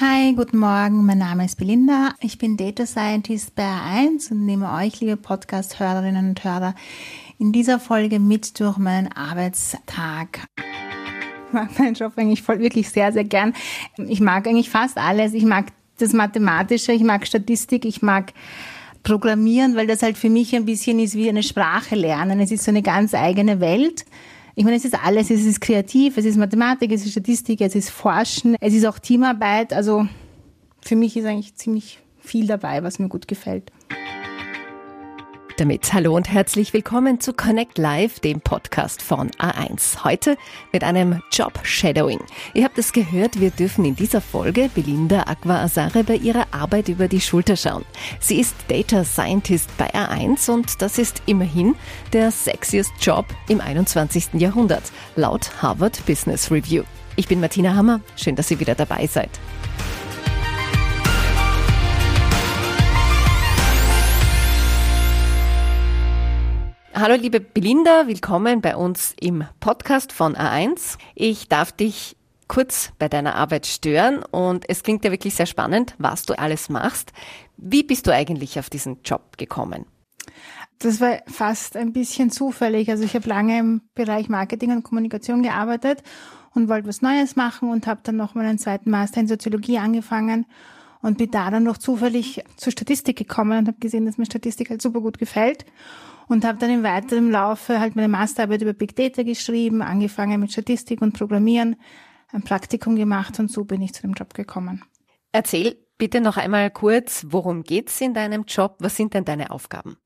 Hi, guten Morgen. Mein Name ist Belinda. Ich bin Data Scientist bei A1 und nehme euch, liebe Podcast-Hörerinnen und Hörer, in dieser Folge mit durch meinen Arbeitstag. Ich mag meinen Job eigentlich voll, wirklich sehr, sehr gern. Ich mag eigentlich fast alles. Ich mag das Mathematische, ich mag Statistik, ich mag Programmieren, weil das halt für mich ein bisschen ist wie eine Sprache lernen. Es ist so eine ganz eigene Welt. Ich meine, es ist alles, es ist kreativ, es ist Mathematik, es ist Statistik, es ist Forschen, es ist auch Teamarbeit. Also für mich ist eigentlich ziemlich viel dabei, was mir gut gefällt. Damit hallo und herzlich willkommen zu Connect Live, dem Podcast von A1. Heute mit einem Job Shadowing. Ihr habt es gehört, wir dürfen in dieser Folge Belinda Aqua Asare bei ihrer Arbeit über die Schulter schauen. Sie ist Data Scientist bei A1 und das ist immerhin der sexiest Job im 21. Jahrhundert, laut Harvard Business Review. Ich bin Martina Hammer, schön, dass ihr wieder dabei seid. Hallo liebe Belinda, willkommen bei uns im Podcast von A1. Ich darf dich kurz bei deiner Arbeit stören und es klingt ja wirklich sehr spannend, was du alles machst. Wie bist du eigentlich auf diesen Job gekommen? Das war fast ein bisschen zufällig. Also ich habe lange im Bereich Marketing und Kommunikation gearbeitet und wollte was Neues machen und habe dann noch mal einen zweiten Master in Soziologie angefangen und bin da dann noch zufällig zur Statistik gekommen und habe gesehen, dass mir Statistik halt super gut gefällt und habe dann im weiteren Laufe halt meine Masterarbeit über Big Data geschrieben, angefangen mit Statistik und Programmieren, ein Praktikum gemacht und so bin ich zu dem Job gekommen. Erzähl bitte noch einmal kurz, worum geht's in deinem Job? Was sind denn deine Aufgaben?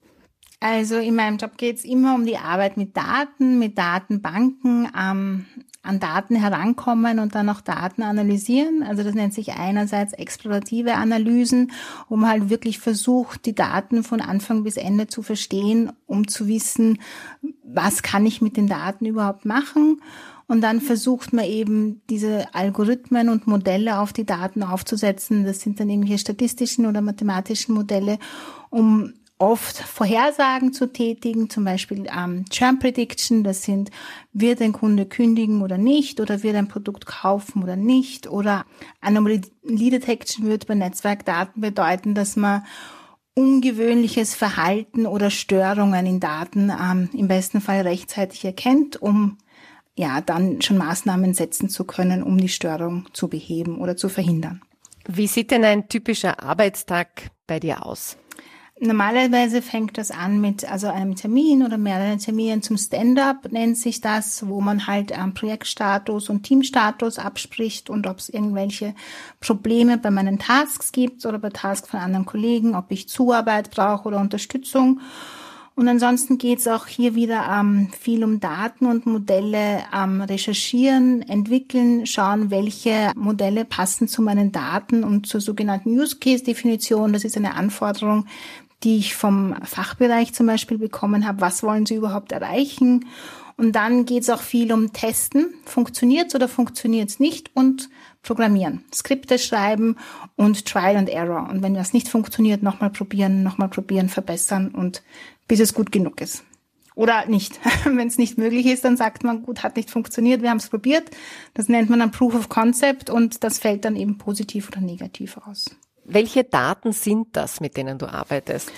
Also in meinem Job geht's immer um die Arbeit mit Daten, mit Datenbanken, ähm, an Daten herankommen und dann auch Daten analysieren. Also das nennt sich einerseits explorative Analysen, man halt wirklich versucht, die Daten von Anfang bis Ende zu verstehen, um zu wissen, was kann ich mit den Daten überhaupt machen. Und dann versucht man eben diese Algorithmen und Modelle auf die Daten aufzusetzen. Das sind dann irgendwelche statistischen oder mathematischen Modelle, um oft Vorhersagen zu tätigen, zum Beispiel ähm, Churn Prediction, das sind, wird ein Kunde kündigen oder nicht, oder wird ein Produkt kaufen oder nicht, oder Anomaly Detection wird bei Netzwerkdaten bedeuten, dass man ungewöhnliches Verhalten oder Störungen in Daten ähm, im besten Fall rechtzeitig erkennt, um ja dann schon Maßnahmen setzen zu können, um die Störung zu beheben oder zu verhindern. Wie sieht denn ein typischer Arbeitstag bei dir aus? Normalerweise fängt das an mit also einem Termin oder mehreren Terminen zum Stand-up nennt sich das, wo man halt ähm, Projektstatus und Teamstatus abspricht und ob es irgendwelche Probleme bei meinen Tasks gibt oder bei Tasks von anderen Kollegen, ob ich Zuarbeit brauche oder Unterstützung. Und ansonsten geht es auch hier wieder ähm, viel um Daten und Modelle ähm, recherchieren, entwickeln, schauen, welche Modelle passen zu meinen Daten und zur sogenannten Use Case Definition. Das ist eine Anforderung, die ich vom Fachbereich zum Beispiel bekommen habe. Was wollen Sie überhaupt erreichen? Und dann geht es auch viel um Testen. Funktioniert's oder funktioniert's nicht? Und Programmieren, Skripte schreiben und Trial and Error. Und wenn das nicht funktioniert, nochmal probieren, nochmal probieren, verbessern und bis es gut genug ist. Oder nicht. wenn es nicht möglich ist, dann sagt man, gut, hat nicht funktioniert, wir haben es probiert. Das nennt man dann Proof of Concept und das fällt dann eben positiv oder negativ aus. Welche Daten sind das, mit denen du arbeitest?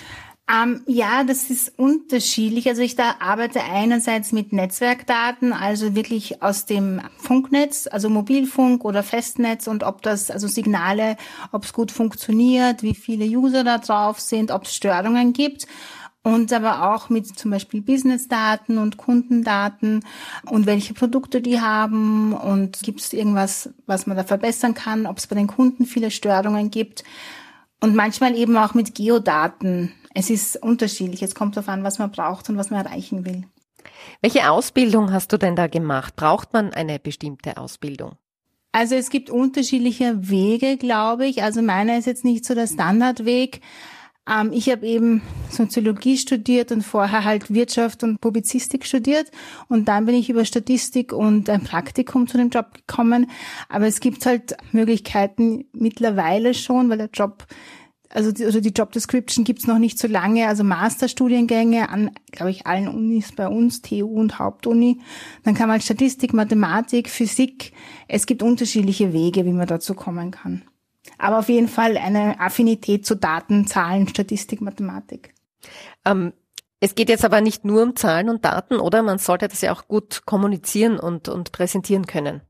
Ähm, ja, das ist unterschiedlich. Also ich da arbeite einerseits mit Netzwerkdaten, also wirklich aus dem Funknetz, also Mobilfunk oder Festnetz und ob das, also Signale, ob es gut funktioniert, wie viele User da drauf sind, ob es Störungen gibt und aber auch mit zum Beispiel Businessdaten und Kundendaten und welche Produkte die haben und gibt es irgendwas, was man da verbessern kann, ob es bei den Kunden viele Störungen gibt und manchmal eben auch mit Geodaten. Es ist unterschiedlich, es kommt darauf an, was man braucht und was man erreichen will. Welche Ausbildung hast du denn da gemacht? Braucht man eine bestimmte Ausbildung? Also es gibt unterschiedliche Wege, glaube ich. Also meiner ist jetzt nicht so der Standardweg. Ähm, ich habe eben Soziologie studiert und vorher halt Wirtschaft und Publizistik studiert und dann bin ich über Statistik und ein Praktikum zu dem Job gekommen. Aber es gibt halt Möglichkeiten mittlerweile schon, weil der Job also die, also die Job Description gibt's noch nicht so lange, also Masterstudiengänge an, glaube ich, allen Unis bei uns, TU und Hauptuni. Dann kann man halt Statistik, Mathematik, Physik. Es gibt unterschiedliche Wege, wie man dazu kommen kann. Aber auf jeden Fall eine Affinität zu Daten, Zahlen, Statistik, Mathematik. Ähm, es geht jetzt aber nicht nur um Zahlen und Daten, oder? Man sollte das ja auch gut kommunizieren und, und präsentieren können.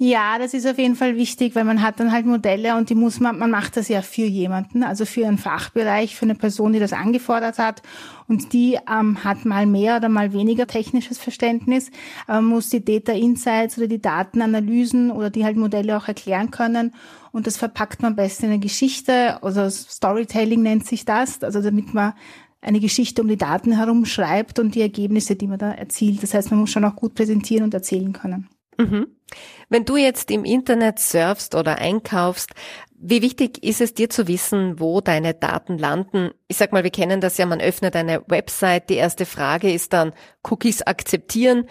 Ja, das ist auf jeden Fall wichtig, weil man hat dann halt Modelle und die muss man, man macht das ja für jemanden, also für einen Fachbereich, für eine Person, die das angefordert hat und die ähm, hat mal mehr oder mal weniger technisches Verständnis, aber man muss die Data Insights oder die Datenanalysen oder die halt Modelle auch erklären können und das verpackt man am besten in eine Geschichte, also Storytelling nennt sich das, also damit man eine Geschichte um die Daten herum schreibt und die Ergebnisse, die man da erzielt. Das heißt, man muss schon auch gut präsentieren und erzählen können. Mhm. Wenn du jetzt im Internet surfst oder einkaufst, wie wichtig ist es dir zu wissen, wo deine Daten landen? Ich sag mal, wir kennen das ja, man öffnet eine Website, die erste Frage ist dann Cookies akzeptieren.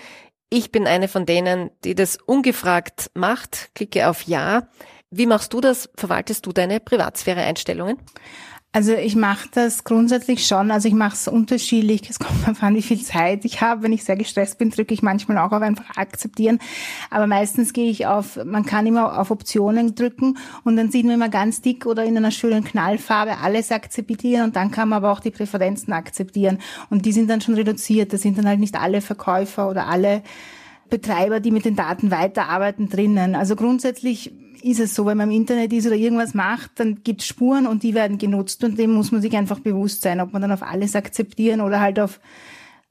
Ich bin eine von denen, die das ungefragt macht, klicke auf Ja. Wie machst du das? Verwaltest du deine Privatsphäre-Einstellungen? Also ich mache das grundsätzlich schon. Also ich mache es unterschiedlich. Es kommt darauf an, wie viel Zeit ich habe. Wenn ich sehr gestresst bin, drücke ich manchmal auch auf einfach akzeptieren. Aber meistens gehe ich auf, man kann immer auf Optionen drücken und dann sieht man immer ganz dick oder in einer schönen Knallfarbe alles akzeptieren und dann kann man aber auch die Präferenzen akzeptieren. Und die sind dann schon reduziert. Das sind dann halt nicht alle Verkäufer oder alle Betreiber, die mit den Daten weiterarbeiten drinnen. Also grundsätzlich ist es so, wenn man im Internet ist oder irgendwas macht, dann gibt es Spuren und die werden genutzt und dem muss man sich einfach bewusst sein, ob man dann auf alles akzeptieren oder halt auf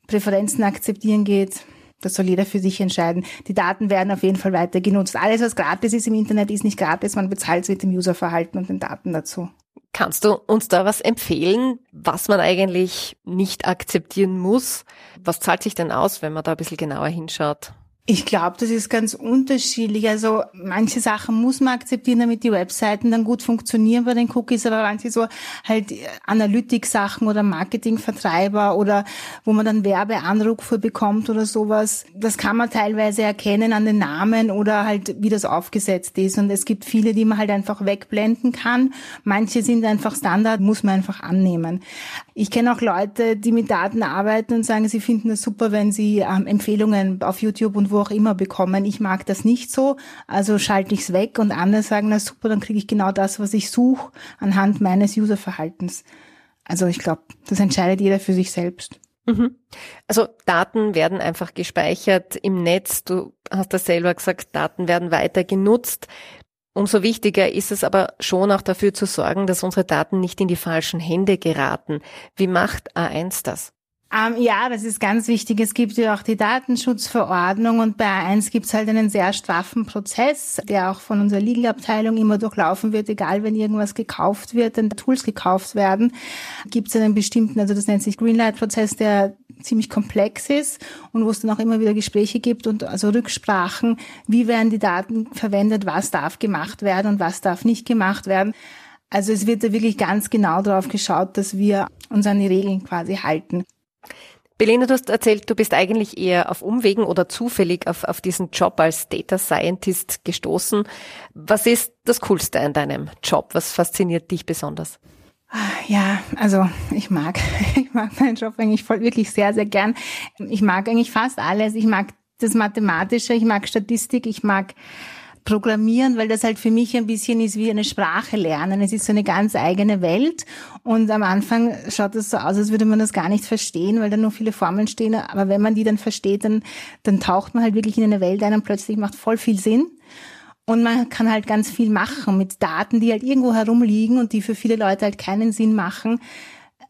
Präferenzen akzeptieren geht. Das soll jeder für sich entscheiden. Die Daten werden auf jeden Fall weiter genutzt. Alles, was gratis ist im Internet, ist nicht gratis. Man bezahlt es mit dem Userverhalten und den Daten dazu. Kannst du uns da was empfehlen, was man eigentlich nicht akzeptieren muss? Was zahlt sich denn aus, wenn man da ein bisschen genauer hinschaut? Ich glaube, das ist ganz unterschiedlich. Also manche Sachen muss man akzeptieren, damit die Webseiten dann gut funktionieren bei den Cookies, aber manche so halt Analytik-Sachen oder Marketingvertreiber oder wo man dann Werbeanrufe bekommt oder sowas, das kann man teilweise erkennen an den Namen oder halt wie das aufgesetzt ist. Und es gibt viele, die man halt einfach wegblenden kann. Manche sind einfach Standard, muss man einfach annehmen. Ich kenne auch Leute, die mit Daten arbeiten und sagen, sie finden es super, wenn sie ähm, Empfehlungen auf YouTube und wo auch immer bekommen. Ich mag das nicht so, also schalte ich es weg und andere sagen, na super, dann kriege ich genau das, was ich suche anhand meines Userverhaltens. Also ich glaube, das entscheidet jeder für sich selbst. Mhm. Also Daten werden einfach gespeichert im Netz. Du hast das selber gesagt, Daten werden weiter genutzt. Umso wichtiger ist es aber schon auch dafür zu sorgen, dass unsere Daten nicht in die falschen Hände geraten. Wie macht A1 das? Ähm, ja, das ist ganz wichtig. Es gibt ja auch die Datenschutzverordnung und bei A1 gibt es halt einen sehr straffen Prozess, der auch von unserer Legal-Abteilung immer durchlaufen wird, egal wenn irgendwas gekauft wird, wenn Tools gekauft werden, gibt es einen bestimmten, also das nennt sich Greenlight-Prozess, der ziemlich komplex ist und wo es dann auch immer wieder Gespräche gibt und also Rücksprachen, wie werden die Daten verwendet, was darf gemacht werden und was darf nicht gemacht werden. Also es wird da wirklich ganz genau darauf geschaut, dass wir uns an die Regeln quasi halten. Belena, du hast erzählt, du bist eigentlich eher auf Umwegen oder zufällig auf, auf diesen Job als Data Scientist gestoßen. Was ist das Coolste an deinem Job? Was fasziniert dich besonders? Ja, also ich mag, ich mag meinen Job eigentlich voll, wirklich sehr, sehr gern. Ich mag eigentlich fast alles. Ich mag das Mathematische, ich mag Statistik, ich mag Programmieren, weil das halt für mich ein bisschen ist wie eine Sprache lernen. Es ist so eine ganz eigene Welt und am Anfang schaut es so aus, als würde man das gar nicht verstehen, weil da nur viele Formeln stehen. Aber wenn man die dann versteht, dann, dann taucht man halt wirklich in eine Welt ein und plötzlich macht voll viel Sinn. Und man kann halt ganz viel machen mit Daten, die halt irgendwo herumliegen und die für viele Leute halt keinen Sinn machen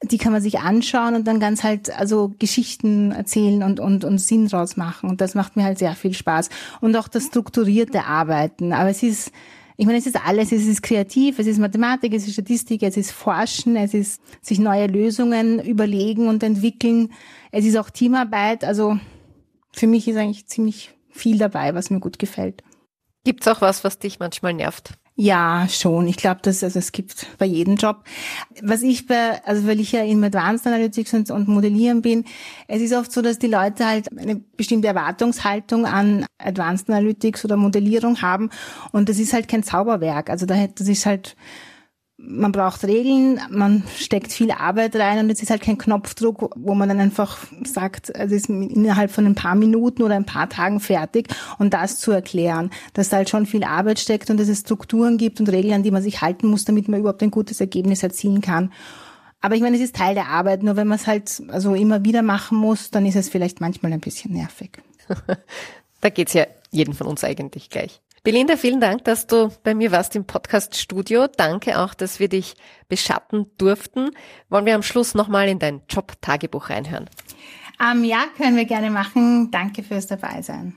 die kann man sich anschauen und dann ganz halt also Geschichten erzählen und, und, und Sinn draus machen. Und das macht mir halt sehr viel Spaß. Und auch das strukturierte Arbeiten. Aber es ist, ich meine, es ist alles, es ist kreativ, es ist Mathematik, es ist Statistik, es ist Forschen, es ist sich neue Lösungen überlegen und entwickeln. Es ist auch Teamarbeit. Also für mich ist eigentlich ziemlich viel dabei, was mir gut gefällt. Gibt's auch was, was dich manchmal nervt? Ja, schon. Ich glaube, dass also es gibt bei jedem Job. Was ich bei, also weil ich ja in Advanced Analytics und, und Modellieren bin, es ist oft so, dass die Leute halt eine bestimmte Erwartungshaltung an Advanced Analytics oder Modellierung haben und das ist halt kein Zauberwerk. Also da das ist halt man braucht Regeln, man steckt viel Arbeit rein und es ist halt kein Knopfdruck, wo man dann einfach sagt, es ist innerhalb von ein paar Minuten oder ein paar Tagen fertig und das zu erklären, dass da halt schon viel Arbeit steckt und dass es Strukturen gibt und Regeln, an die man sich halten muss, damit man überhaupt ein gutes Ergebnis erzielen kann. Aber ich meine, es ist Teil der Arbeit, nur wenn man es halt also immer wieder machen muss, dann ist es vielleicht manchmal ein bisschen nervig. da geht's ja jeden von uns eigentlich gleich. Belinda, vielen Dank, dass du bei mir warst im Podcast-Studio. Danke auch, dass wir dich beschatten durften. Wollen wir am Schluss nochmal in dein Job-Tagebuch reinhören? Ähm, ja, können wir gerne machen. Danke fürs Dabeisein.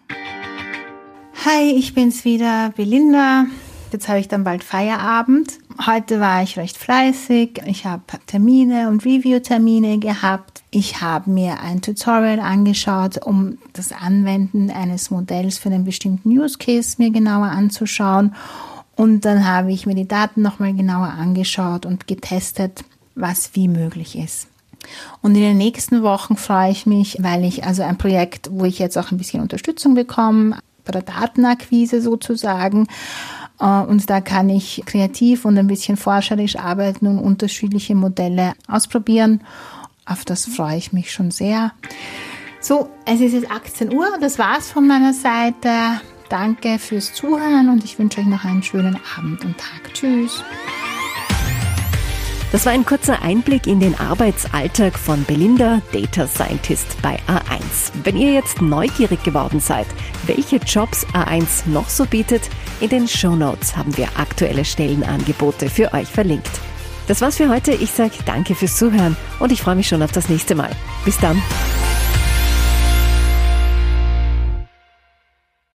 Hi, ich bin's wieder, Belinda. Jetzt habe ich dann bald Feierabend. Heute war ich recht fleißig. Ich habe Termine und Review-Termine gehabt. Ich habe mir ein Tutorial angeschaut, um das Anwenden eines Modells für einen bestimmten Use Case mir genauer anzuschauen. Und dann habe ich mir die Daten nochmal genauer angeschaut und getestet, was wie möglich ist. Und in den nächsten Wochen freue ich mich, weil ich also ein Projekt, wo ich jetzt auch ein bisschen Unterstützung bekomme, bei der Datenakquise sozusagen. Äh, und da kann ich kreativ und ein bisschen forscherisch arbeiten und unterschiedliche Modelle ausprobieren. Auf das freue ich mich schon sehr. So, es ist jetzt 18 Uhr. Das war's von meiner Seite. Danke fürs Zuhören und ich wünsche euch noch einen schönen Abend und Tag. Tschüss. Das war ein kurzer Einblick in den Arbeitsalltag von Belinda, Data Scientist bei A1. Wenn ihr jetzt neugierig geworden seid, welche Jobs A1 noch so bietet, in den Show Notes haben wir aktuelle Stellenangebote für euch verlinkt. Das war's für heute. Ich sage danke fürs Zuhören und ich freue mich schon auf das nächste Mal. Bis dann.